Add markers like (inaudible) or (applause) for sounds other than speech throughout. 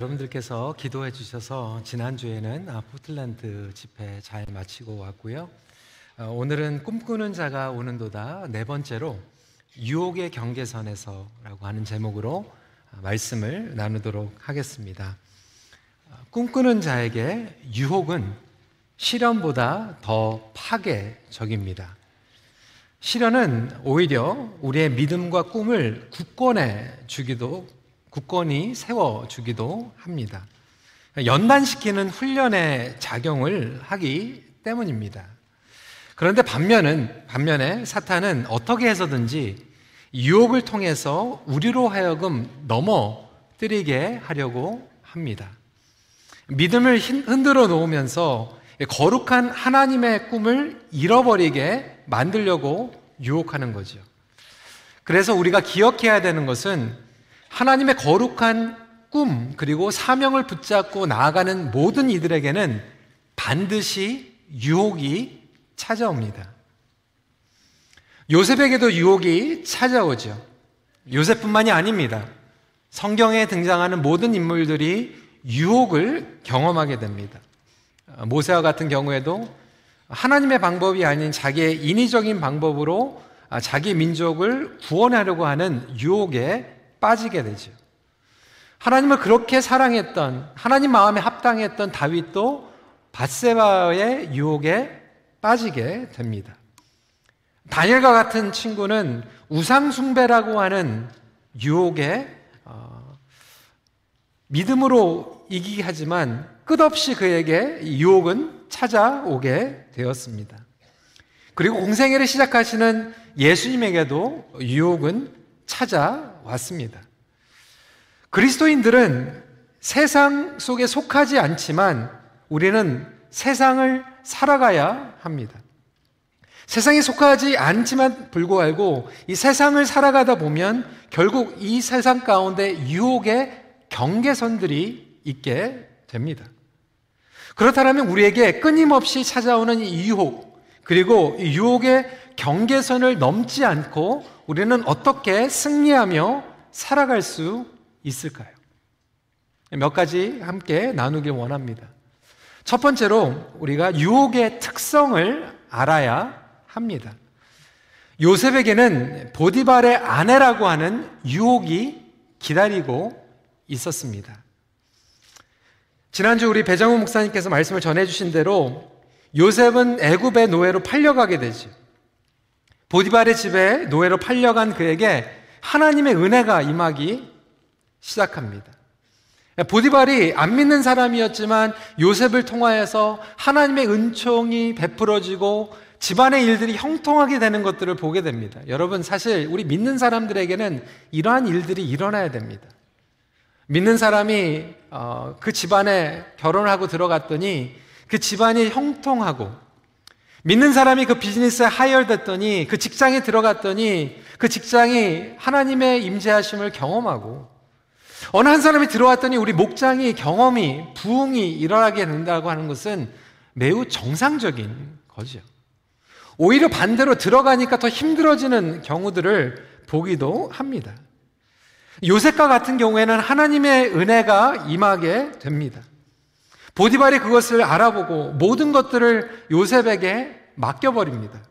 여러분들께서 기도해 주셔서 지난주에는 아, 포틀랜드 집회 잘 마치고 왔고요. 어, 오늘은 꿈꾸는 자가 오는도다 네 번째로 유혹의 경계선에서라고 하는 제목으로 아, 말씀을 나누도록 하겠습니다. 어, 꿈꾸는 자에게 유혹은 실현보다 더 파괴적입니다. 실현은 오히려 우리의 믿음과 꿈을 굳건해 주기도 굳건히 세워주기도 합니다. 연단시키는 훈련의 작용을 하기 때문입니다. 그런데 반면은, 반면에 사탄은 어떻게 해서든지 유혹을 통해서 우리로 하여금 넘어뜨리게 하려고 합니다. 믿음을 흔들어 놓으면서 거룩한 하나님의 꿈을 잃어버리게 만들려고 유혹하는 거죠. 그래서 우리가 기억해야 되는 것은 하나님의 거룩한 꿈 그리고 사명을 붙잡고 나아가는 모든 이들에게는 반드시 유혹이 찾아옵니다. 요셉에게도 유혹이 찾아오죠. 요셉뿐만이 아닙니다. 성경에 등장하는 모든 인물들이 유혹을 경험하게 됩니다. 모세와 같은 경우에도 하나님의 방법이 아닌 자기의 인위적인 방법으로 자기 민족을 구원하려고 하는 유혹에 빠지게 되죠. 하나님을 그렇게 사랑했던 하나님 마음에 합당했던 다윗도 바세바의 유혹에 빠지게 됩니다. 다니엘과 같은 친구는 우상 숭배라고 하는 유혹에 어, 믿음으로 이기게 하지만 끝없이 그에게 유혹은 찾아오게 되었습니다. 그리고 공생애를 시작하시는 예수님에게도 유혹은 찾아왔습니다. 그리스도인들은 세상 속에 속하지 않지만 우리는 세상을 살아가야 합니다. 세상에 속하지 않지만 불구하고 이 세상을 살아가다 보면 결국 이 세상 가운데 유혹의 경계선들이 있게 됩니다. 그렇다면 우리에게 끊임없이 찾아오는 이 유혹, 그리고 이 유혹의 경계선을 넘지 않고 우리는 어떻게 승리하며 살아갈 수 있을까요? 몇 가지 함께 나누길 원합니다. 첫 번째로 우리가 유혹의 특성을 알아야 합니다. 요셉에게는 보디발의 아내라고 하는 유혹이 기다리고 있었습니다. 지난주 우리 배정우 목사님께서 말씀을 전해주신 대로 요셉은 애굽의 노예로 팔려가게 되죠. 보디발의 집에 노예로 팔려간 그에게 하나님의 은혜가 임하기 시작합니다. 보디발이 안 믿는 사람이었지만 요셉을 통하여서 하나님의 은총이 베풀어지고 집안의 일들이 형통하게 되는 것들을 보게 됩니다. 여러분, 사실 우리 믿는 사람들에게는 이러한 일들이 일어나야 됩니다. 믿는 사람이 어, 그 집안에 결혼을 하고 들어갔더니 그 집안이 형통하고 믿는 사람이 그 비즈니스에 하이어됐더니 그 직장에 들어갔더니 그 직장이 하나님의 임재하심을 경험하고 어느 한 사람이 들어왔더니 우리 목장이 경험이 부흥이 일어나게 된다고 하는 것은 매우 정상적인 거죠. 오히려 반대로 들어가니까 더 힘들어지는 경우들을 보기도 합니다. 요셉과 같은 경우에는 하나님의 은혜가 임하게 됩니다. 보디발이 그것을 알아보고 모든 것들을 요셉에게 맡겨버립니다.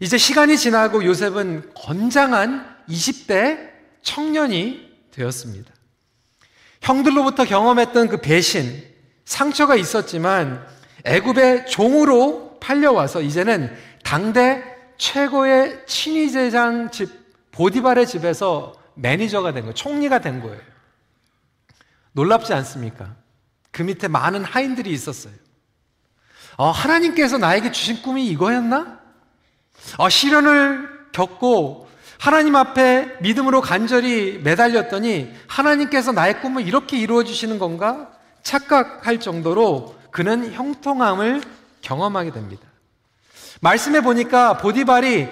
이제 시간이 지나고 요셉은 건장한 20대 청년이 되었습니다. 형들로부터 경험했던 그 배신, 상처가 있었지만 애굽의 종으로 팔려와서 이제는 당대 최고의 친위대장 집 보디발의 집에서 매니저가 된 거예요. 총리가 된 거예요. 놀랍지 않습니까? 그 밑에 많은 하인들이 있었어요. 어, 하나님께서 나에게 주신 꿈이 이거였나? 어, 시련을 겪고 하나님 앞에 믿음으로 간절히 매달렸더니 하나님께서 나의 꿈을 이렇게 이루어 주시는 건가? 착각할 정도로 그는 형통함을 경험하게 됩니다. 말씀해 보니까 보디발이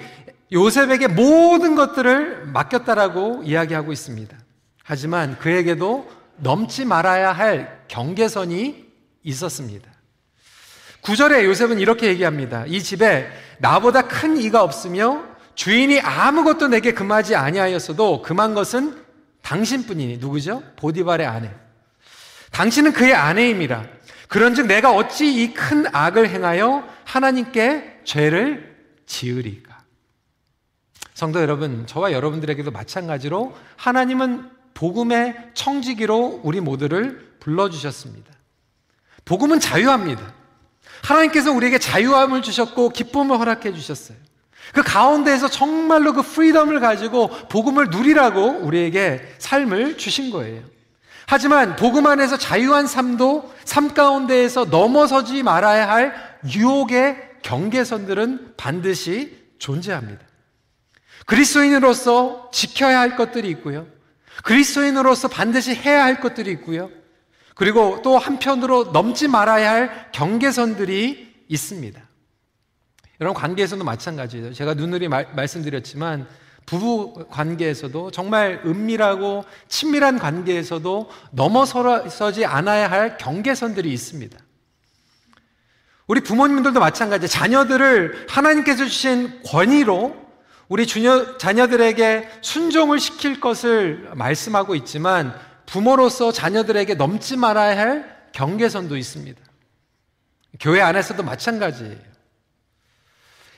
요셉에게 모든 것들을 맡겼다라고 이야기하고 있습니다. 하지만 그에게도 넘지 말아야 할 경계선이 있었습니다. 9절에 요셉은 이렇게 얘기합니다. 이 집에 나보다 큰 이가 없으며 주인이 아무것도 내게 금하지 아니하였어도 금한 것은 당신뿐이니 누구죠? 보디발의 아내. 당신은 그의 아내임이라. 그런즉 내가 어찌 이 큰 악을 행하여 하나님께 죄를 지으리까? 성도 여러분, 저와 여러분들에게도 마찬가지로 하나님은 복음의 청지기로 우리 모두를 불러주셨습니다. 복음은 자유합니다. 하나님께서 우리에게 자유함을 주셨고 기쁨을 허락해 주셨어요. 그 가운데에서 정말로 그 프리덤을 가지고 복음을 누리라고 우리에게 삶을 주신 거예요. 하지만 복음 안에서 자유한 삶도 삶 가운데에서 넘어서지 말아야 할 유혹의 경계선들은 반드시 존재합니다. 그리스도인으로서 지켜야 할 것들이 있고요. 그리스도인으로서 반드시 해야 할 것들이 있고요. 그리고 또 한편으로 넘지 말아야 할 경계선들이 있습니다. 여러분 관계에서도 마찬가지예요. 제가 누누이 말, 말씀드렸지만 부부 관계에서도 정말 은밀하고 친밀한 관계에서도 넘어서지 않아야 할 경계선들이 있습니다. 우리 부모님들도 마찬가지. 자녀들을 하나님께서 주신 권위로 우리 주녀, 자녀들에게 순종을 시킬 것을 말씀하고 있지만 부모로서 자녀들에게 넘지 말아야 할 경계선도 있습니다. 교회 안에서도 마찬가지예요.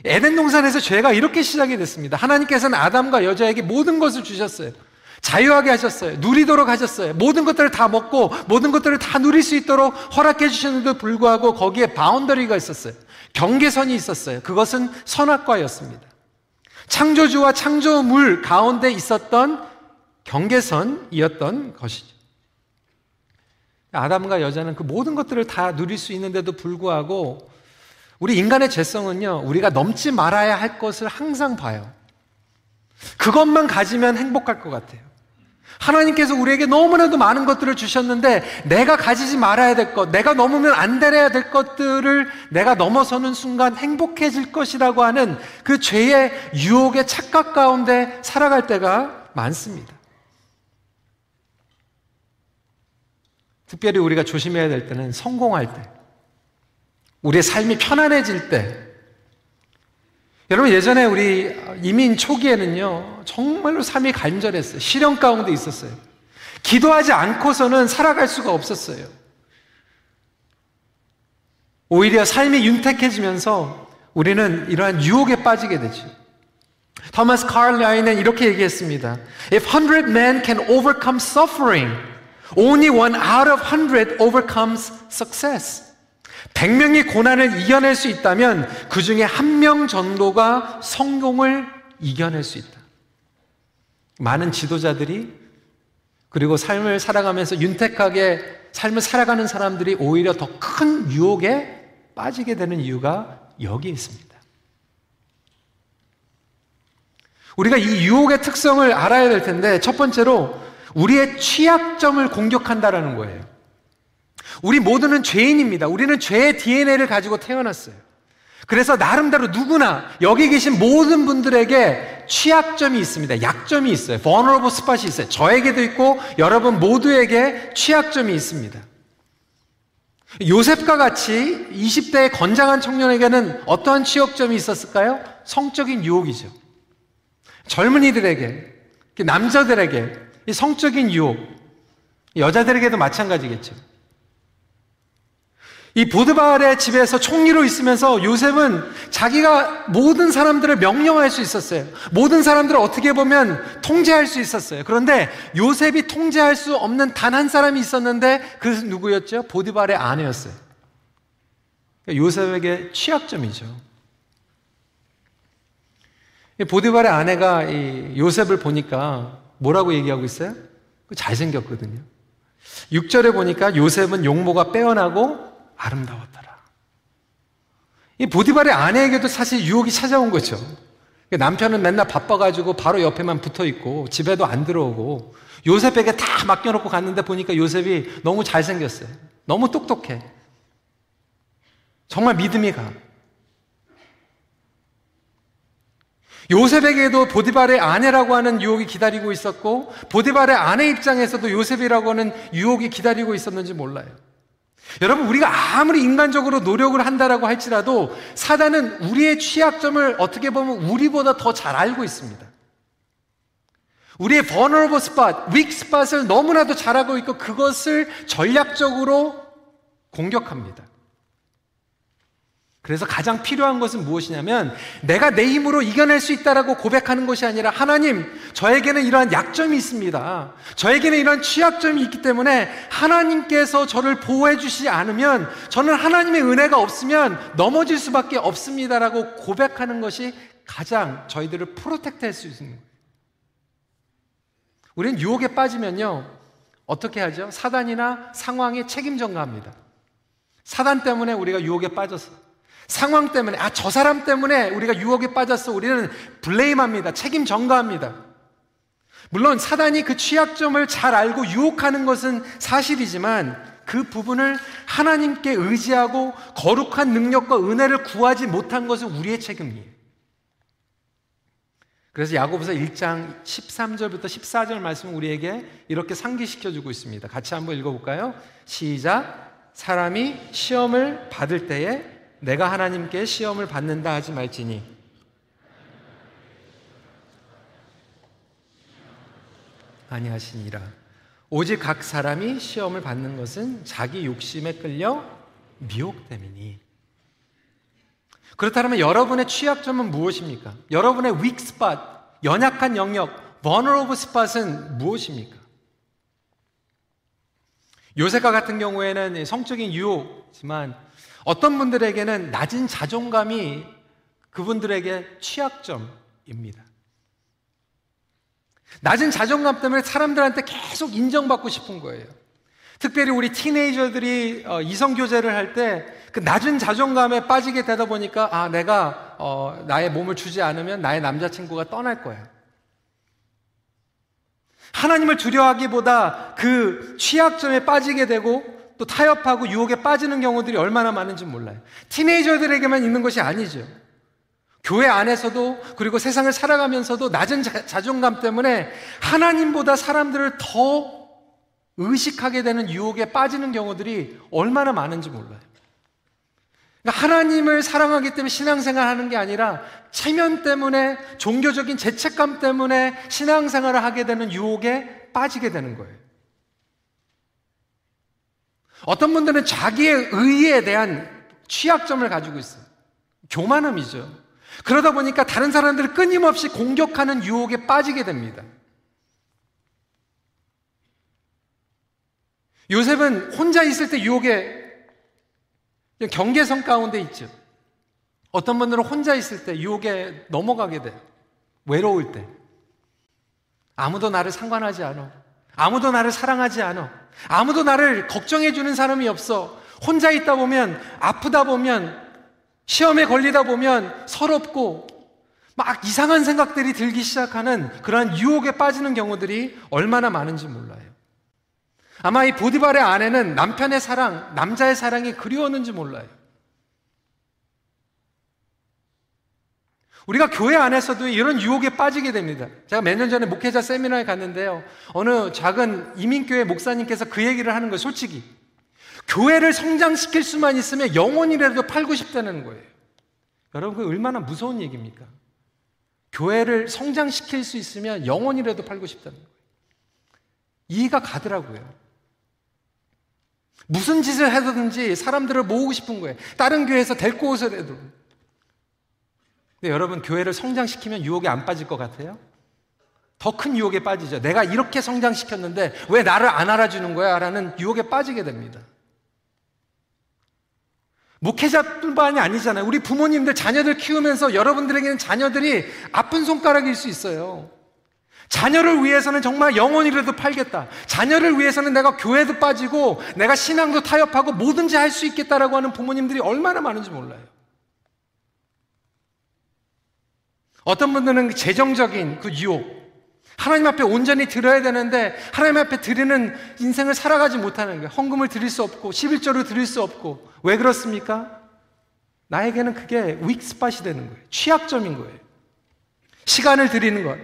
에덴 동산에서 죄가 이렇게 시작이 됐습니다. 하나님께서는 아담과 여자에게 모든 것을 주셨어요. 자유하게 하셨어요. 누리도록 하셨어요. 모든 것들을 다 먹고 모든 것들을 다 누릴 수 있도록 허락해 주셨는데도 불구하고 거기에 바운더리가 있었어요. 경계선이 있었어요. 그것은 선악과였습니다. 창조주와 창조물 가운데 있었던 경계선이었던 것이죠. 아담과 여자는 그 모든 것들을 다 누릴 수 있는데도 불구하고 우리 인간의 죄성은요, 우리가 넘지 말아야 할 것을 항상 봐요. 그것만 가지면 행복할 것 같아요. 하나님께서 우리에게 너무나도 많은 것들을 주셨는데 내가 가지지 말아야 될 것, 내가 넘으면 안 되려야 될 것들을 내가 넘어서는 순간 행복해질 것이라고 하는 그 죄의 유혹의 착각 가운데 살아갈 때가 많습니다. 특별히 우리가 조심해야 될 때는 성공할 때, 우리의 삶이 편안해질 때, 여러분 예전에 우리 이민 초기에는요 정말로 삶이 간절했어요. 시련 가운데 있었어요. 기도하지 않고서는 살아갈 수가 없었어요. 오히려 삶이 윤택해지면서 우리는 이러한 유혹에 빠지게 되죠. 토마스 카를라인은 이렇게 얘기했습니다. If 100 men can overcome suffering, only one out of 100 overcomes success. 100명이 고난을 이겨낼 수 있다면 그 중에 한 명 정도가 성공을 이겨낼 수 있다. 많은 지도자들이 그리고 삶을 살아가면서 윤택하게 삶을 살아가는 사람들이 오히려 더 큰 유혹에 빠지게 되는 이유가 여기에 있습니다. 우리가 이 유혹의 특성을 알아야 될 텐데 첫 번째로 우리의 취약점을 공격한다라는 거예요. 우리 모두는 죄인입니다. 우리는 죄의 DNA를 가지고 태어났어요. 그래서 나름대로 누구나 여기 계신 모든 분들에게 취약점이 있습니다. 약점이 있어요. vulnerable spot이 있어요. 저에게도 있고 여러분 모두에게 취약점이 있습니다. 요셉과 같이 20대의 건장한 청년에게는 어떠한 취약점이 있었을까요? 성적인 유혹이죠. 젊은이들에게, 남자들에게 성적인 유혹, 여자들에게도 마찬가지겠죠. 이 보드발의 집에서 총리로 있으면서 요셉은 자기가 모든 사람들을 명령할 수 있었어요. 모든 사람들을 어떻게 보면 통제할 수 있었어요. 그런데 요셉이 통제할 수 없는 단 한 사람이 있었는데 그 누구였죠? 보드발의 아내였어요. 그러니까 요셉에게 취약점이죠. 보드발의 아내가 요셉을 보니까 뭐라고 얘기하고 있어요? 잘생겼거든요. 6절에 보니까 요셉은 용모가 빼어나고 아름다웠더라. 이 보디발의 아내에게도 사실 유혹이 찾아온 거죠. 남편은 맨날 바빠가지고 바로 옆에만 붙어 있고 집에도 안 들어오고 요셉에게 다 맡겨놓고 갔는데 보니까 요셉이 너무 잘생겼어요. 너무 똑똑해. 정말 믿음이 가. 요셉에게도 보디발의 아내라고 하는 유혹이 기다리고 있었고 보디발의 아내 입장에서도 요셉이라고 하는 유혹이 기다리고 있었는지 몰라요. 여러분, 우리가 아무리 인간적으로 노력을 한다라고 할지라도 사단은 우리의 취약점을 어떻게 보면 우리보다 더 잘 알고 있습니다. 우리의 vulnerable spot, weak spot을 너무나도 잘 알고 있고 그것을 전략적으로 공격합니다. 그래서 가장 필요한 것은 무엇이냐면 내가 내 힘으로 이겨낼 수 있다라고 고백하는 것이 아니라 하나님, 저에게는 이러한 약점이 있습니다. 저에게는 이러한 취약점이 있기 때문에 하나님께서 저를 보호해 주시지 않으면 저는 하나님의 은혜가 없으면 넘어질 수밖에 없습니다라고 고백하는 것이 가장 저희들을 protect 할 수 있는 거예요. 우리는 유혹에 빠지면요. 어떻게 하죠? 사단이나 상황에 책임 전가합니다. 사단 때문에 우리가 유혹에 빠졌어. 상황 때문에, 아, 저 사람 때문에 우리가 유혹에 빠졌어. 우리는 블레임합니다. 책임 전가합니다. 물론 사단이 그 취약점을 잘 알고 유혹하는 것은 사실이지만 그 부분을 하나님께 의지하고 거룩한 능력과 은혜를 구하지 못한 것은 우리의 책임이에요. 그래서 야고보서 1장 13절부터 14절 말씀은 우리에게 이렇게 상기시켜 주고 있습니다. 같이 한번 읽어 볼까요? 시작. 사람이 시험을 받을 때에 내가 하나님께 시험을 받는다 하지 말지니 아니하시니라. 오직 각 사람이 시험을 받는 것은 자기 욕심에 끌려 미혹됨이니. 그렇다면 여러분의 취약점은 무엇입니까? 여러분의 weak spot, 연약한 영역, vulnerable spot은 무엇입니까? 요새가 같은 경우에는 성적인 유혹지만 어떤 분들에게는 낮은 자존감이 그분들에게 취약점입니다. 낮은 자존감 때문에 사람들한테 계속 인정받고 싶은 거예요. 특별히 우리 티네이저들이 어, 이성 교제를 할 때 그 낮은 자존감에 빠지게 되다 보니까 아, 내가 어, 나의 몸을 주지 않으면 나의 남자친구가 떠날 거야. 하나님을 두려워하기보다 그 취약점에 빠지게 되고 또 타협하고 유혹에 빠지는 경우들이 얼마나 많은지 몰라요. 티네이저들에게만 있는 것이 아니죠. 교회 안에서도 그리고 세상을 살아가면서도 낮은 자, 존감 때문에 하나님보다 사람들을 더 의식하게 되는 유혹에 빠지는 경우들이 얼마나 많은지 몰라요. 그러니까 하나님을 사랑하기 때문에 신앙생활 하는 게 아니라 체면 때문에 종교적인 죄책감 때문에 신앙생활을 하게 되는 유혹에 빠지게 되는 거예요. 어떤 분들은 자기의 의에 대한 취약점을 가지고 있어요. 교만함이죠. 그러다 보니까 다른 사람들을 끊임없이 공격하는 유혹에 빠지게 됩니다. 요셉은 혼자 있을 때 유혹에 경계선 가운데 있죠. 어떤 분들은 혼자 있을 때 유혹에 넘어가게 돼. 외로울 때. 아무도 나를 상관하지 않아. 아무도 나를 사랑하지 않아. 아무도 나를 걱정해 주는 사람이 없어. 혼자 있다 보면, 아프다 보면, 시험에 걸리다 보면 서럽고, 막 이상한 생각들이 들기 시작하는 그러한 유혹에 빠지는 경우들이 얼마나 많은지 몰라요. 아마 이 보디발의 아내는 남편의 사랑, 남자의 사랑이 그리웠는지 몰라요. 우리가 교회 안에서도 이런 유혹에 빠지게 됩니다. 제가 몇 년 전에 목회자 세미나에 갔는데요. 어느 작은 이민교회 목사님께서 그 얘기를 하는 거예요, 솔직히. 교회를 성장시킬 수만 있으면 영혼이라도 팔고 싶다는 거예요. 여러분, 그 얼마나 무서운 얘기입니까? 교회를 성장시킬 수 있으면 영혼이라도 팔고 싶다는 거예요. 이해가 가더라고요. 무슨 짓을 해서든지 사람들을 모으고 싶은 거예요. 다른 교회에서 데리고 오서라도. 근데 여러분, 교회를 성장시키면 유혹에 안 빠질 것 같아요? 더 큰 유혹에 빠지죠. 내가 이렇게 성장시켰는데 왜 나를 안 알아주는 거야? 라는 유혹에 빠지게 됩니다. 목회자뿐만이 아니잖아요. 우리 부모님들 자녀들 키우면서 여러분들에게는 자녀들이 아픈 손가락일 수 있어요. 자녀를 위해서는 정말 영원이라도 팔겠다. 자녀를 위해서는 내가 교회도 빠지고 내가 신앙도 타협하고 뭐든지 할 수 있겠다라고 하는 부모님들이 얼마나 많은지 몰라요. 어떤 분들은 그 재정적인 그 유혹, 하나님 앞에 온전히 드려야 되는데 하나님 앞에 드리는 인생을 살아가지 못하는 거예요. 헌금을 드릴 수 없고 11조를 드릴 수 없고 왜 그렇습니까? 나에게는 그게 윅스팟이 되는 거예요. 취약점인 거예요. 시간을 드리는 것.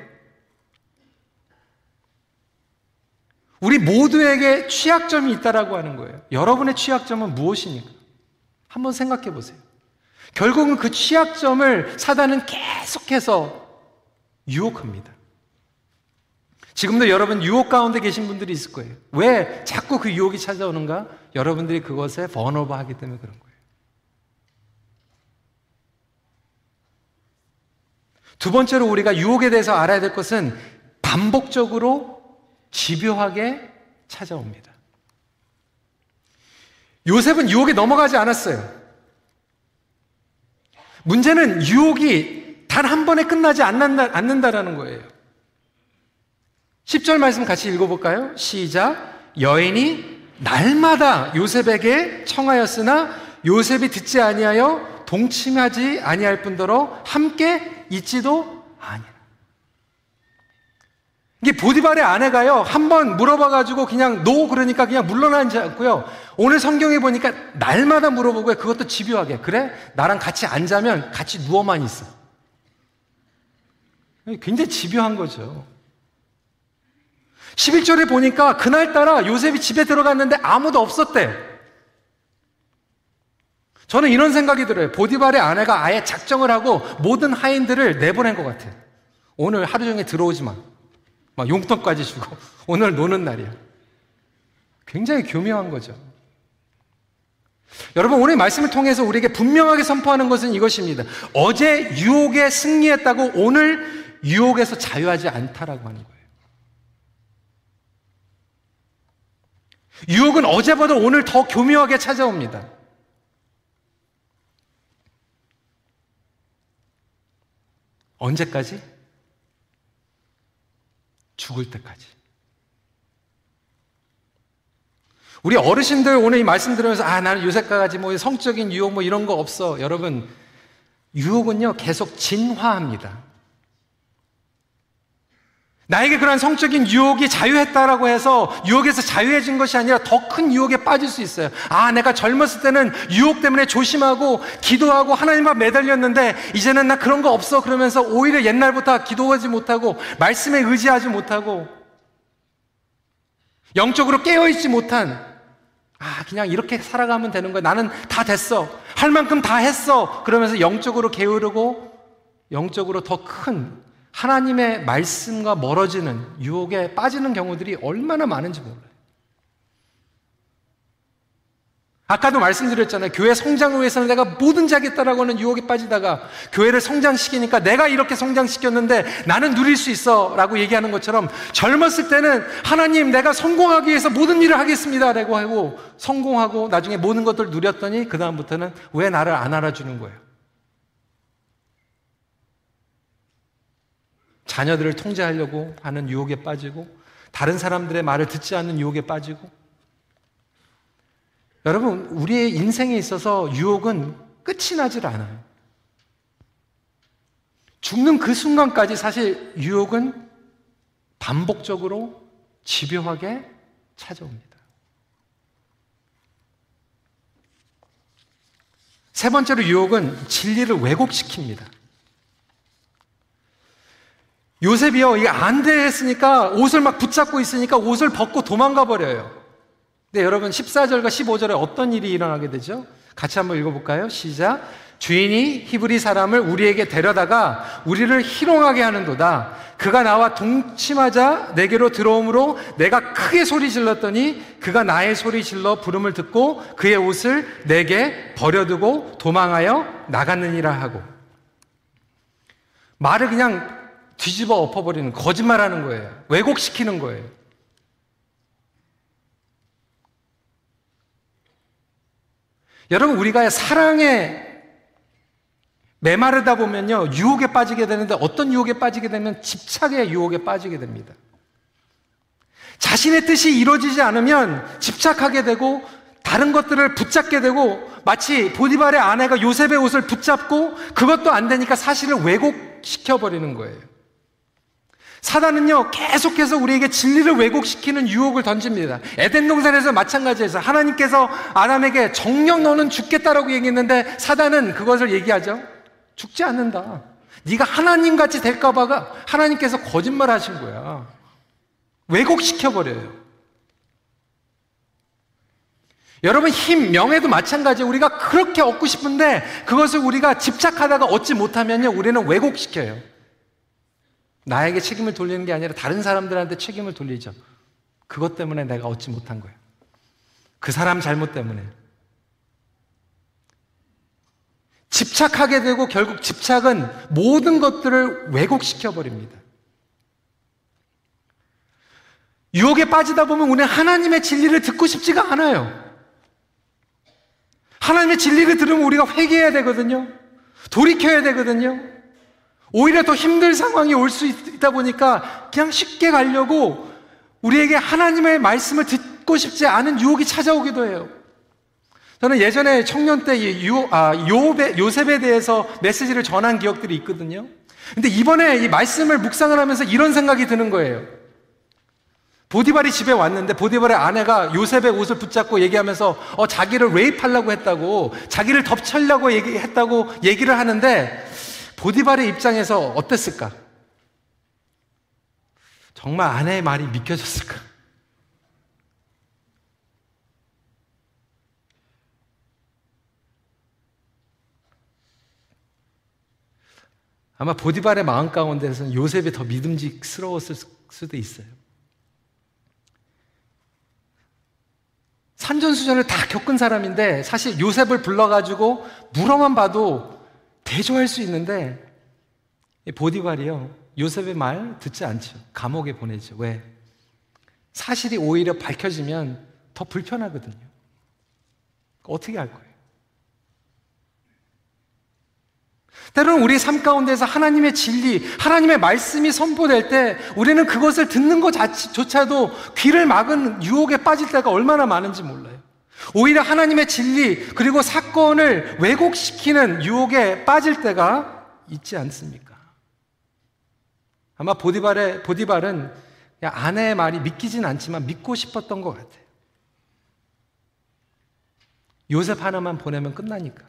우리 모두에게 취약점이 있다라고 하는 거예요. 여러분의 취약점은 무엇입니까? 한번 생각해 보세요. 결국은 그 취약점을 사단은 계속해서 유혹합니다. 지금도 여러분 유혹 가운데 계신 분들이 있을 거예요. 왜 자꾸 그 유혹이 찾아오는가? 여러분들이 그것에 번오버하기 때문에 그런 거예요. 두 번째로 우리가 유혹에 대해서 알아야 될 것은 반복적으로 집요하게 찾아옵니다. 요셉은 유혹에 넘어가지 않았어요. 문제는 유혹이 단 한 번에 끝나지 않는다, 않는다라는 거예요. 10절 말씀 같이 읽어볼까요? 시작. 여인이 날마다 요셉에게 청하였으나 요셉이 듣지 아니하여 동침하지 아니할 뿐더러 함께 있지도 아니라. 이게 보디발의 아내가요, 한 번 물어봐가지고 그냥 노 그러니까 그냥 물러나지 않고요. 오늘 성경에 보니까 날마다 물어보고 그것도 집요하게. 그래? 나랑 같이 앉자면 같이 누워만 있어. 굉장히 집요한 거죠. 11절에 보니까 그날따라 요셉이 집에 들어갔는데 아무도 없었대. 저는 이런 생각이 들어요. 보디발의 아내가 아예 작정을 하고 모든 하인들을 내보낸 것 같아요. 오늘 하루 종일 들어오지 마. 막 용돈까지 주고 (laughs) 오늘 노는 날이야. 굉장히 교묘한 거죠. 여러분, 오늘 말씀을 통해서 우리에게 분명하게 선포하는 것은 이것입니다. 어제 유혹에 승리했다고 오늘 유혹에서 자유하지 않다라고 하는 거예요. 유혹은 어제보다 오늘 더 교묘하게 찾아옵니다. 언제까지? 죽을 때까지. 우리 어르신들 오늘 이 말씀 들으면서 아 나는 요새까 가지 뭐 성적인 유혹 뭐 이런 거 없어. 여러분 유혹은요 계속 진화합니다. 나에게 그러한 성적인 유혹이 자유했다라고 해서 유혹에서 자유해진 것이 아니라 더 큰 유혹에 빠질 수 있어요. 아, 내가 젊었을 때는 유혹 때문에 조심하고 기도하고 하나님과 매달렸는데 이제는 나 그런 거 없어 그러면서 오히려 옛날부터 기도하지 못하고 말씀에 의지하지 못하고 영적으로 깨어있지 못한 아, 그냥 이렇게 살아가면 되는 거야. 나는 다 됐어. 할 만큼 다 했어. 그러면서 영적으로 게으르고 영적으로 더 큰 하나님의 말씀과 멀어지는 유혹에 빠지는 경우들이 얼마나 많은지 몰라요. 아까도 말씀드렸잖아요. 교회 성장을 위해서는 내가 뭐든지 하겠다라고 하는 유혹에 빠지다가 교회를 성장시키니까 내가 이렇게 성장시켰는데 나는 누릴 수 있어 라고 얘기하는 것처럼 젊었을 때는 하나님 내가 성공하기 위해서 모든 일을 하겠습니다 라고 하고 성공하고 나중에 모든 것들을 누렸더니 그다음부터는 왜 나를 안 알아주는 거예요? 자녀들을 통제하려고 하는 유혹에 빠지고 다른 사람들의 말을 듣지 않는 유혹에 빠지고 여러분 우리의 인생에 있어서 유혹은 끝이 나질 않아요. 죽는 그 순간까지 사실 유혹은 반복적으로 집요하게 찾아옵니다. 세 번째로 유혹은 진리를 왜곡시킵니다. 요셉이요, 이게 안 돼 했으니까 옷을 막 붙잡고 있으니까 옷을 벗고 도망가 버려요. 근데 여러분 14절과 15절에 어떤 일이 일어나게 되죠? 같이 한번 읽어볼까요? 시작. 주인이 히브리 사람을 우리에게 데려다가 우리를 희롱하게 하는도다. 그가 나와 동침하자 내게로 들어오므로 내가 크게 소리 질렀더니 그가 나의 소리 질러 부름을 듣고 그의 옷을 내게 버려두고 도망하여 나갔느니라 하고 말을 그냥 뒤집어 엎어버리는 거짓말하는 거예요. 왜곡시키는 거예요. 여러분 우리가 사랑에 메마르다 보면요 유혹에 빠지게 되는데 어떤 유혹에 빠지게 되면 집착의 유혹에 빠지게 됩니다. 자신의 뜻이 이루어지지 않으면 집착하게 되고 다른 것들을 붙잡게 되고 마치 보디발의 아내가 요셉의 옷을 붙잡고 그것도 안 되니까 사실을 왜곡시켜 버리는 거예요. 사단은요, 계속해서 우리에게 진리를 왜곡시키는 유혹을 던집니다. 에덴 동산에서 마찬가지에서 하나님께서 아담에게 정령 너는 죽겠다라고 얘기했는데 사단은 그것을 얘기하죠. 죽지 않는다. 네가 하나님 같이 될까 봐가 하나님께서 거짓말 하신 거야. 왜곡시켜 버려요. 여러분 힘, 명예도 마찬가지. 우리가 그렇게 얻고 싶은데 그것을 우리가 집착하다가 얻지 못하면요, 우리는 왜곡시켜요. 나에게 책임을 돌리는 게 아니라 다른 사람들한테 책임을 돌리죠. 그것 때문에 내가 얻지 못한 거예요. 그 사람 잘못 때문에. 집착하게 되고 결국 집착은 모든 것들을 왜곡시켜 버립니다. 유혹에 빠지다 보면 우리는 하나님의 진리를 듣고 싶지가 않아요. 하나님의 진리를 들으면 우리가 회개해야 되거든요. 돌이켜야 되거든요. 오히려 더 힘든 상황이 올 수 있다 보니까 그냥 쉽게 가려고 우리에게 하나님의 말씀을 듣고 싶지 않은 유혹이 찾아오기도 해요. 저는 예전에 청년 때 유, 아, 요배, 요셉에 대해서 메시지를 전한 기억들이 있거든요. 근데 이번에 이 말씀을 묵상을 하면서 이런 생각이 드는 거예요. 보디발이 집에 왔는데 보디발의 아내가 요셉의 옷을 붙잡고 얘기하면서 어, 자기를 레이프하려고 했다고 자기를 덮치려고 얘기했다고 얘기를 하는데 보디발의 입장에서 어땠을까? 정말 아내의 말이 믿겨졌을까? 아마 보디발의 마음 가운데서는 요셉이 더 믿음직스러웠을 수도 있어요. 산전수전을 다 겪은 사람인데 사실 요셉을 불러가지고 물어만 봐도 대조할 수 있는데 보디발이요 요셉의 말 듣지 않죠. 감옥에 보내죠. 왜? 사실이 오히려 밝혀지면 더 불편하거든요. 어떻게 할 거예요? 때로는 우리 삶 가운데서 하나님의 진리, 하나님의 말씀이 선포될 때 우리는 그것을 듣는 것 자체조차도 귀를 막은 유혹에 빠질 때가 얼마나 많은지 몰라요. 오히려 하나님의 진리, 그리고 사건을 왜곡시키는 유혹에 빠질 때가 있지 않습니까? 아마 보디발의, 보디발은 아내의 말이 믿기진 않지만 믿고 싶었던 것 같아요. 요셉 하나만 보내면 끝나니까.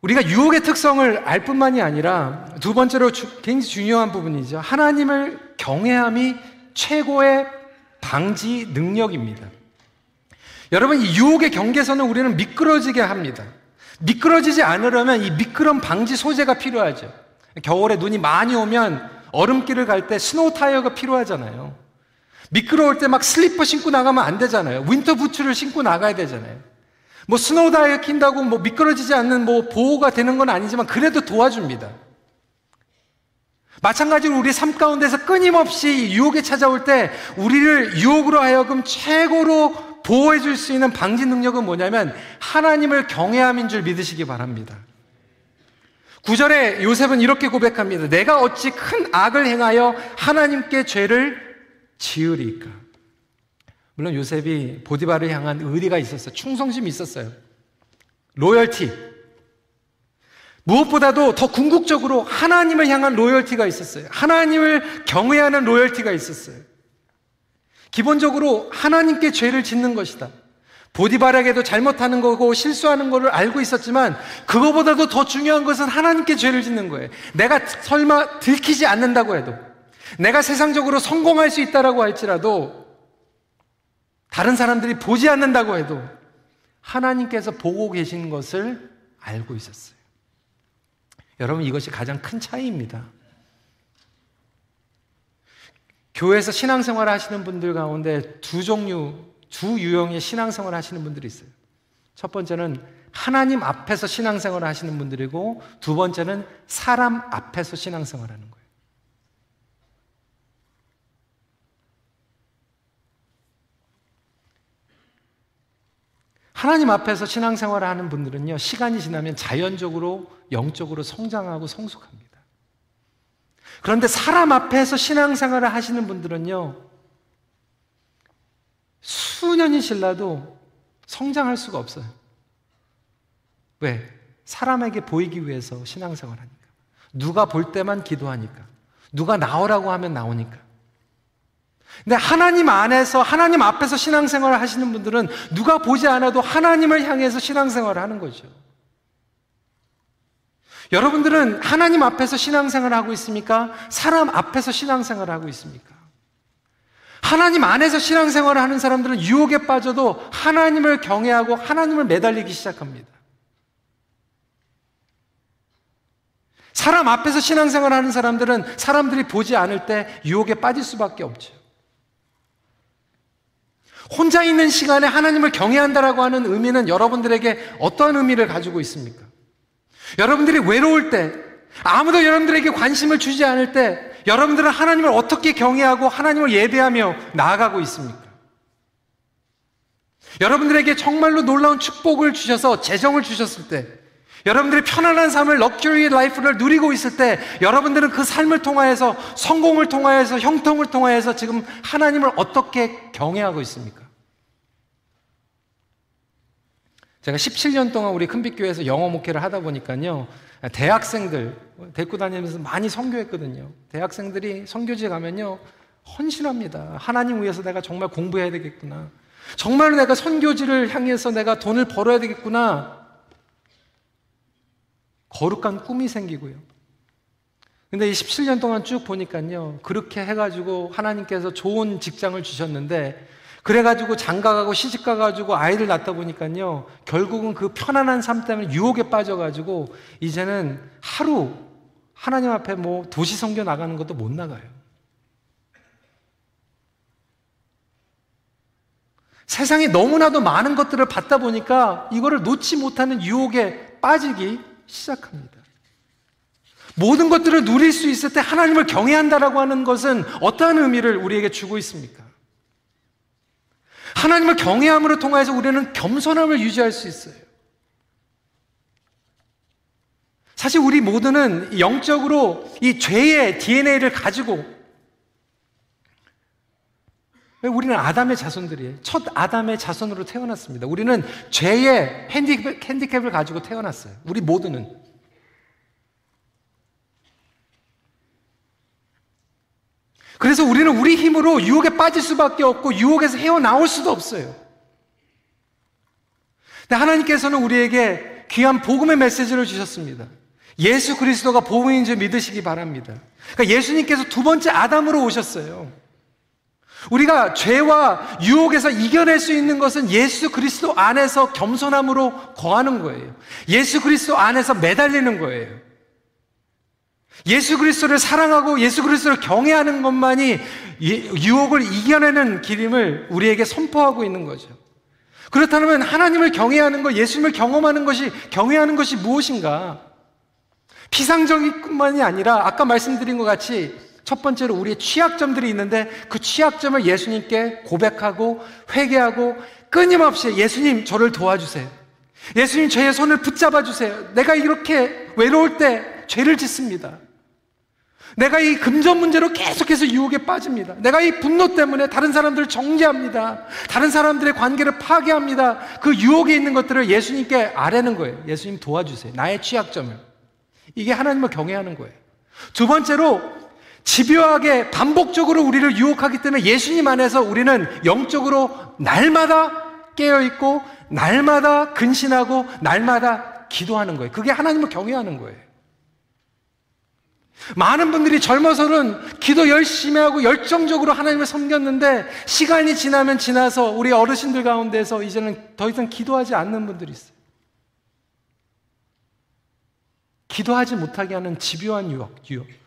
우리가 유혹의 특성을 알 뿐만이 아니라 두 번째로 주, 굉장히 중요한 부분이죠. 하나님을 경외함이 최고의 방지 능력입니다. 여러분, 이 유혹의 경계선은 우리는 미끄러지게 합니다. 미끄러지지 않으려면 이 미끄럼 방지 소재가 필요하죠. 겨울에 눈이 많이 오면 얼음길을 갈 때 스노우 타이어가 필요하잖아요. 미끄러울 때 막 슬리퍼 신고 나가면 안 되잖아요. winter boots를 신고 나가야 되잖아요. 뭐 스노우 타이어 낀다고 뭐 미끄러지지 않는 뭐 보호가 되는 건 아니지만 그래도 도와줍니다. 마찬가지로 우리 삶 가운데서 끊임없이 유혹에 찾아올 때 우리를 유혹으로 하여금 최고로 보호해 줄 수 있는 방지 능력은 뭐냐면 하나님을 경외함인 줄 믿으시기 바랍니다. 구절에 요셉은 이렇게 고백합니다. 내가 어찌 큰 악을 행하여 하나님께 죄를 지으리까? 물론 요셉이 보디바를 향한 의리가 있었어요. 충성심이 있었어요. 로열티. 무엇보다도 더 궁극적으로 하나님을 향한 로열티가 있었어요. 하나님을 경외하는 로열티가 있었어요. 기본적으로 하나님께 죄를 짓는 것이다. 보디바락에도 잘못하는 거고 실수하는 거를 알고 있었지만 그거보다도 더 중요한 것은 하나님께 죄를 짓는 거예요. 내가 설마 들키지 않는다고 해도 내가 세상적으로 성공할 수 있다라고 할지라도 다른 사람들이 보지 않는다고 해도 하나님께서 보고 계신 것을 알고 있었어요. 여러분, 이것이 가장 큰 차이입니다. 교회에서 신앙생활 하시는 분들 가운데 두 종류, 두 유형의 신앙생활 하시는 분들이 있어요. 첫 번째는 하나님 앞에서 신앙생활 하시는 분들이고 두 번째는 사람 앞에서 신앙생활 하는 거예요. 하나님 앞에서 신앙생활을 하는 분들은요, 시간이 지나면 자연적으로 영적으로 성장하고 성숙합니다. 그런데 사람 앞에서 신앙생활을 하시는 분들은요, 수년이 지나도 성장할 수가 없어요. 왜? 사람에게 보이기 위해서 신앙생활 하니까. 누가 볼 때만 기도하니까. 누가 나오라고 하면 나오니까. 근데 하나님 안에서 하나님 앞에서 신앙생활을 하시는 분들은 누가 보지 않아도 하나님을 향해서 신앙생활을 하는 거죠. 여러분들은 하나님 앞에서 신앙생활을 하고 있습니까? 사람 앞에서 신앙생활을 하고 있습니까? 하나님 안에서 신앙생활을 하는 사람들은 유혹에 빠져도 하나님을 경외하고 하나님을 매달리기 시작합니다. 사람 앞에서 신앙생활 하는 사람들은 사람들이 보지 않을 때 유혹에 빠질 수밖에 없죠. 혼자 있는 시간에 하나님을 경외한다라고 하는 의미는 여러분들에게 어떠한 의미를 가지고 있습니까? 여러분들이 외로울 때, 아무도 여러분들에게 관심을 주지 않을 때, 여러분들은 하나님을 어떻게 경외하고 하나님을 예배하며 나아가고 있습니까? 여러분들에게 정말로 놀라운 축복을 주셔서 재정을 주셨을 때, 여러분들이 편안한 삶을 luxury life를 누리고 있을 때 여러분들은 그 삶을 통하여서 성공을 통하여서 형통을 통하여서 지금 하나님을 어떻게 경외하고 있습니까? 제가 17년 동안 우리 큰빛교회에서 영어 목회를 하다 보니까요. 대학생들 데리고 다니면서 많이 선교했거든요. 대학생들이 선교지에 가면요. 헌신합니다. 하나님 위해서 내가 정말 공부해야 되겠구나. 정말 내가 선교지를 향해서 내가 돈을 벌어야 되겠구나. 거룩한 꿈이 생기고요. 근데 이 17년 동안 쭉 보니까요. 그렇게 해가지고 하나님께서 좋은 직장을 주셨는데 그래가지고 장가가고 시집가가지고 아이를 낳다 보니까요. 결국은 그 편안한 삶 때문에 유혹에 빠져가지고 이제는 하루 하나님 앞에 뭐 도시 성교 나가는 것도 못 나가요. 세상에 너무나도 많은 것들을 받다 보니까 이거를 놓지 못하는 유혹에 빠지기 시작합니다. 모든 것들을 누릴 수 있을 때 하나님을 경외한다라고 하는 것은 어떠한 의미를 우리에게 주고 있습니까? 하나님을 경외함으로 통해서 우리는 겸손함을 유지할 수 있어요. 사실 우리 모두는 영적으로 이 죄의 DNA를 가지고 우리는 아담의 자손들이에요. 첫 아담의 자손으로 태어났습니다. 우리는 죄의 핸디캡, 핸디캡을 가지고 태어났어요. 우리 모두는. 그래서 우리는 우리 힘으로 유혹에 빠질 수밖에 없고 유혹에서 헤어나올 수도 없어요. 근데 하나님께서는 우리에게 귀한 복음의 메시지를 주셨습니다. 예수 그리스도가 복음인 줄 믿으시기 바랍니다. 그러니까 예수님께서 두 번째 아담으로 오셨어요. 우리가 죄와 유혹에서 이겨낼 수 있는 것은 예수 그리스도 안에서 겸손함으로 거하는 거예요. 예수 그리스도 안에서 매달리는 거예요. 예수 그리스도를 사랑하고 예수 그리스도를 경외하는 것만이 유혹을 이겨내는 길임을 우리에게 선포하고 있는 거죠. 그렇다면 하나님을 경외하는 것, 예수님을 경험하는 것이 경외하는 것이 무엇인가? 피상적인 뿐만이 아니라 아까 말씀드린 것 같이 첫 번째로 우리의 취약점들이 있는데 그 취약점을 예수님께 고백하고 회개하고 끊임없이 예수님 저를 도와주세요. 예수님 저의 손을 붙잡아 주세요. 내가 이렇게 외로울 때 죄를 짓습니다. 내가 이 금전 문제로 계속해서 유혹에 빠집니다. 내가 이 분노 때문에 다른 사람들을 정죄합니다. 다른 사람들의 관계를 파괴합니다. 그 유혹에 있는 것들을 예수님께 아뢰는 거예요. 예수님 도와주세요. 나의 취약점을. 이게 하나님을 경외하는 거예요. 두 번째로 집요하게 반복적으로 우리를 유혹하기 때문에 예수님 안에서 우리는 영적으로 날마다 깨어있고, 날마다 근신하고, 날마다 기도하는 거예요. 그게 하나님을 경외하는 거예요. 많은 분들이 젊어서는 기도 열심히 하고 열정적으로 하나님을 섬겼는데 시간이 지나면 지나서 우리 어르신들 가운데서 이제는 더 이상 기도하지 않는 분들이 있어요. 기도하지 못하게 하는 집요한 유혹, 유혹.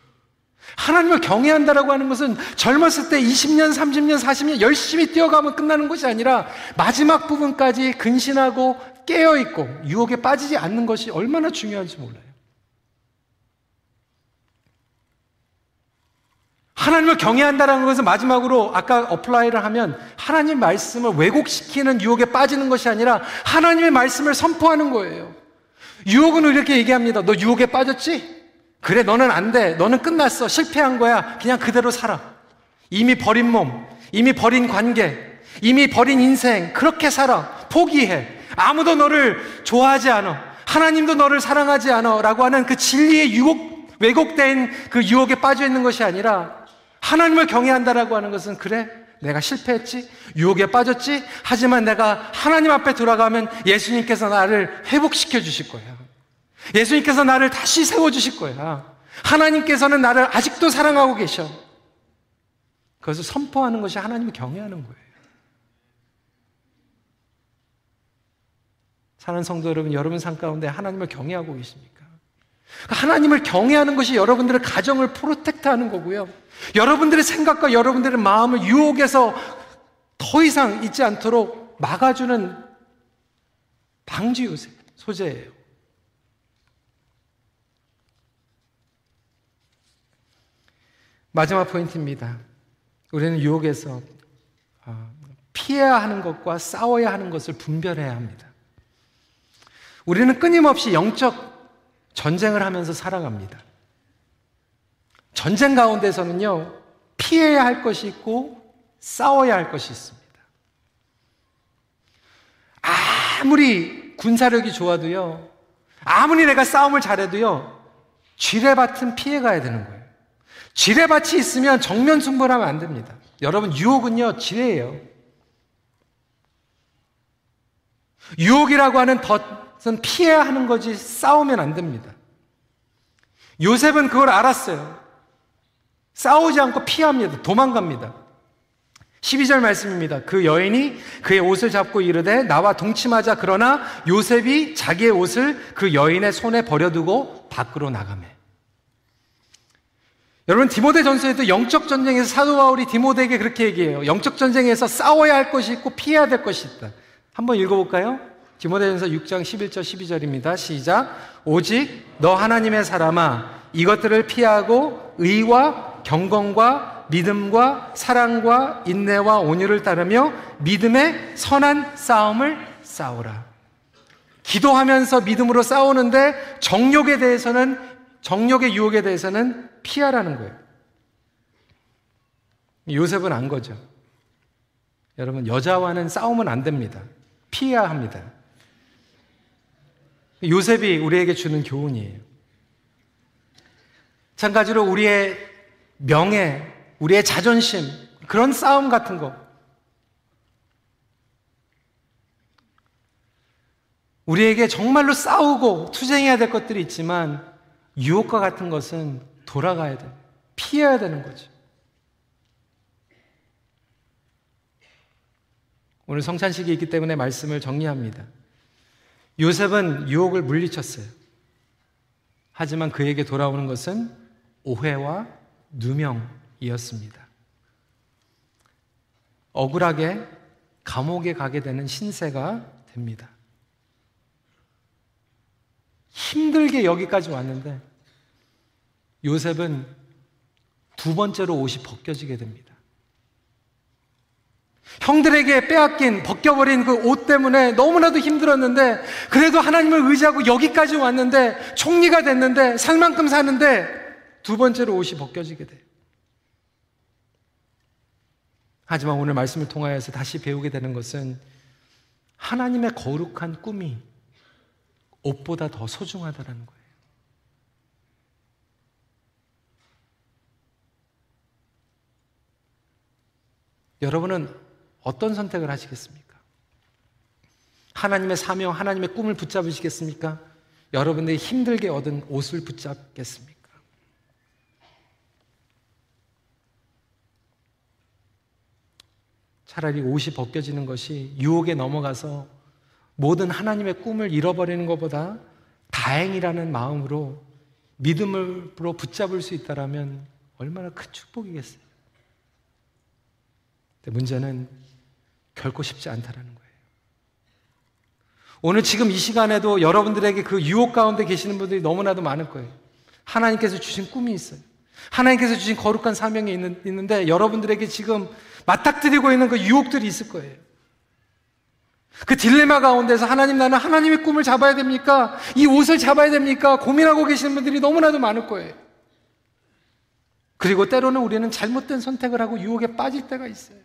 하나님을 경외한다라고 하는 것은 젊었을 때 20년, 30년, 40년 열심히 뛰어가면 끝나는 것이 아니라 마지막 부분까지 근신하고 깨어있고 유혹에 빠지지 않는 것이 얼마나 중요한지 몰라요. 하나님을 경외한다라는 것은 마지막으로 아까 apply를 하면 하나님 말씀을 왜곡시키는 유혹에 빠지는 것이 아니라 하나님의 말씀을 선포하는 거예요. 유혹은 이렇게 얘기합니다. 너 유혹에 빠졌지? 그래, 너는 안 돼. 너는 끝났어. 실패한 거야. 그냥 그대로 살아. 이미 버린 몸, 이미 버린 관계, 이미 버린 인생. 그렇게 살아. 포기해. 아무도 너를 좋아하지 않아. 하나님도 너를 사랑하지 않아. 라고 하는 그 진리의 유혹, 왜곡된 그 유혹에 빠져 있는 것이 아니라 하나님을 경외한다라고 하는 것은 그래. 내가 실패했지? 유혹에 빠졌지? 하지만 내가 하나님 앞에 돌아가면 예수님께서 나를 회복시켜 주실 거야. 예수님께서 나를 다시 세워주실 거야. 하나님께서는 나를 아직도 사랑하고 계셔. 그것을 선포하는 것이 하나님을 경외하는 거예요. 사랑하는 성도 여러분, 여러분 삶 가운데 하나님을 경외하고 계십니까? 하나님을 경외하는 것이 여러분들의 가정을 protect 하는 거고요. 여러분들의 생각과 여러분들의 마음을 유혹에서 더 이상 있지 않도록 막아주는 방지 요새 소재예요. 마지막 포인트입니다. 우리는 유혹에서 아, 피해야 하는 것과 싸워야 하는 것을 분별해야 합니다. 우리는 끊임없이 영적 전쟁을 하면서 살아갑니다. 전쟁 가운데서는요, 피해야 할 것이 있고 싸워야 할 것이 있습니다. 아무리 군사력이 좋아도요, 아무리 내가 싸움을 잘해도요, 지뢰밭은 피해가야 되는 거예요. 지뢰밭이 있으면 정면 승부를 하면 안 됩니다. 여러분, 유혹은요, 지뢰예요. 유혹이라고 하는 덫은 피해야 하는 거지 싸우면 안 됩니다. 요셉은 그걸 알았어요. 싸우지 않고 피합니다. 도망갑니다. 12절 말씀입니다. 그 여인이 그의 옷을 잡고 이르되 나와 동침하자 그러나 요셉이 자기의 옷을 그 여인의 손에 버려두고 밖으로 나가매. 여러분 디모데 전서에도 영적 전쟁에서 사도 바울이 디모데에게 그렇게 얘기해요. 영적 전쟁에서 싸워야 할 것이 있고 피해야 될 것이 있다. 한번 읽어볼까요? 디모데전서 6장 11절 12절입니다. 시작. 오직 너 하나님의 사람아 이것들을 피하고 의와 경건과 믿음과 사랑과 인내와 온유를 따르며 믿음의 선한 싸움을 싸우라. 기도하면서 믿음으로 싸우는데 정욕에 대해서는 정욕의 유혹에 대해서는 피하라는 거예요. 요셉은 안 거죠. 여러분 여자와는 싸우면 안 됩니다. 피해야 합니다. 요셉이 우리에게 주는 교훈이에요. 마찬가지로 우리의 명예, 우리의 자존심, 그런 싸움 같은 거. 우리에게 정말로 싸우고 투쟁해야 될 것들이 있지만 유혹과 같은 것은 돌아가야 돼. 피해야 되는 거죠. 오늘 성찬식이 있기 때문에 말씀을 정리합니다. 요셉은 유혹을 물리쳤어요. 하지만 그에게 돌아오는 것은 오해와 누명이었습니다. 억울하게 감옥에 가게 되는 신세가 됩니다. 힘들게 여기까지 왔는데 요셉은 두 번째로 옷이 벗겨지게 됩니다. 형들에게 빼앗긴, 벗겨버린 그 옷 때문에 너무나도 힘들었는데, 그래도 하나님을 의지하고 여기까지 왔는데, 총리가 됐는데, 살 만큼 사는데, 두 번째로 옷이 벗겨지게 돼. 하지만 오늘 말씀을 통하여서 다시 배우게 되는 것은 하나님의 거룩한 꿈이 옷보다 더 소중하다는 거예요. 여러분은 어떤 선택을 하시겠습니까? 하나님의 사명, 하나님의 꿈을 붙잡으시겠습니까? 여러분들이 힘들게 얻은 옷을 붙잡겠습니까? 차라리 옷이 벗겨지는 것이 유혹에 넘어가서 모든 하나님의 꿈을 잃어버리는 것보다 다행이라는 마음으로 믿음으로 붙잡을 수 있다라면 얼마나 큰 축복이겠어요. 문제는 결코 쉽지 않다라는 거예요. 오늘 지금 이 시간에도 여러분들에게 그 유혹 가운데 계시는 분들이 너무나도 많을 거예요. 하나님께서 주신 꿈이 있어요. 하나님께서 주신 거룩한 사명이 있는, 있는데 여러분들에게 지금 맞닥뜨리고 있는 그 유혹들이 있을 거예요. 그 딜레마 가운데서 하나님 나는 하나님의 꿈을 잡아야 됩니까? 이 옷을 잡아야 됩니까? 고민하고 계시는 분들이 너무나도 많을 거예요. 그리고 때로는 우리는 잘못된 선택을 하고 유혹에 빠질 때가 있어요.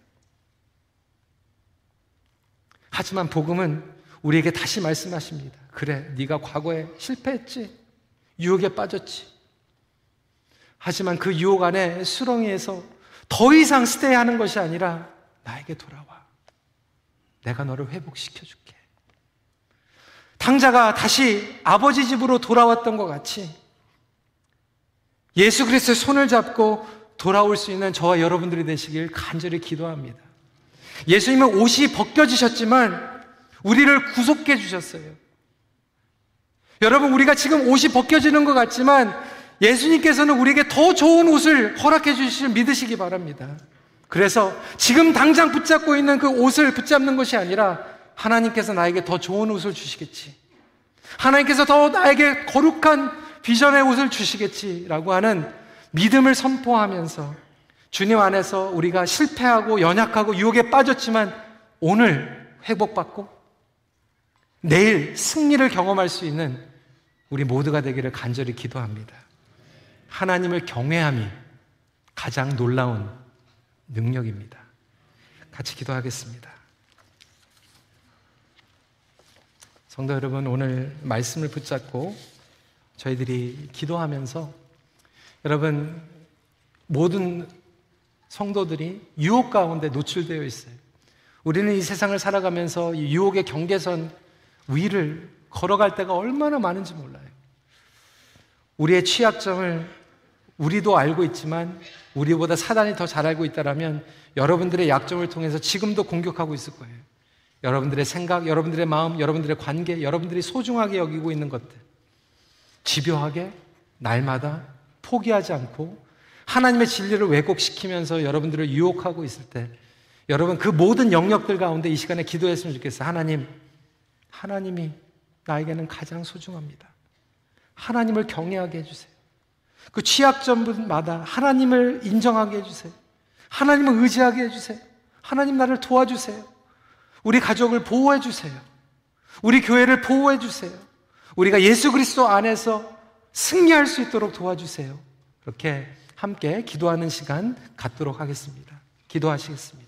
하지만 복음은 우리에게 다시 말씀하십니다. 그래, 네가 과거에 실패했지. 유혹에 빠졌지. 하지만 그 유혹 안에 수렁이에서 더 이상 스테이하는 것이 아니라 나에게 돌아와. 내가 너를 회복시켜 줄게. 당자가 다시 아버지 집으로 돌아왔던 것 같이 예수 그리스도의 손을 잡고 돌아올 수 있는 저와 여러분들이 되시길 간절히 기도합니다. 예수님은 옷이 벗겨지셨지만 우리를 구속해 주셨어요. 여러분, 우리가 지금 옷이 벗겨지는 것 같지만 예수님께서는 우리에게 더 좋은 옷을 허락해 주시길 믿으시기 바랍니다. 그래서 지금 당장 붙잡고 있는 그 옷을 붙잡는 것이 아니라 하나님께서 나에게 더 좋은 옷을 주시겠지. 하나님께서 더 나에게 거룩한 비전의 옷을 주시겠지라고 하는 믿음을 선포하면서 주님 안에서 우리가 실패하고 연약하고 유혹에 빠졌지만 오늘 회복받고 내일 승리를 경험할 수 있는 우리 모두가 되기를 간절히 기도합니다. 하나님을 경외함이 가장 놀라운 능력입니다. 같이 기도하겠습니다. 성도 여러분, 오늘 말씀을 붙잡고 저희들이 기도하면서 여러분, 모든 성도들이 유혹 가운데 노출되어 있어요. 우리는 이 세상을 살아가면서 이 유혹의 경계선 위를 걸어갈 때가 얼마나 많은지 몰라요. 우리의 취약점을 우리도 알고 있지만 우리보다 사단이 더 잘 알고 있다라면 여러분들의 약점을 통해서 지금도 공격하고 있을 거예요. 여러분들의 생각, 여러분들의 마음, 여러분들의 관계, 여러분들이 소중하게 여기고 있는 것들. 집요하게 날마다 포기하지 않고 하나님의 진리를 왜곡시키면서 여러분들을 유혹하고 있을 때 여러분 그 모든 영역들 가운데 이 시간에 기도했으면 좋겠어요. 하나님, 하나님이 나에게는 가장 소중합니다. 하나님을 경외하게 해주세요. 그 취약점마다 하나님을 인정하게 해주세요. 하나님을 의지하게 해주세요. 하나님 나를 도와주세요. 우리 가족을 보호해 주세요. 우리 교회를 보호해 주세요. 우리가 예수 그리스도 안에서 승리할 수 있도록 도와주세요. 그렇게 함께 기도하는 시간 갖도록 하겠습니다. 기도하시겠습니다.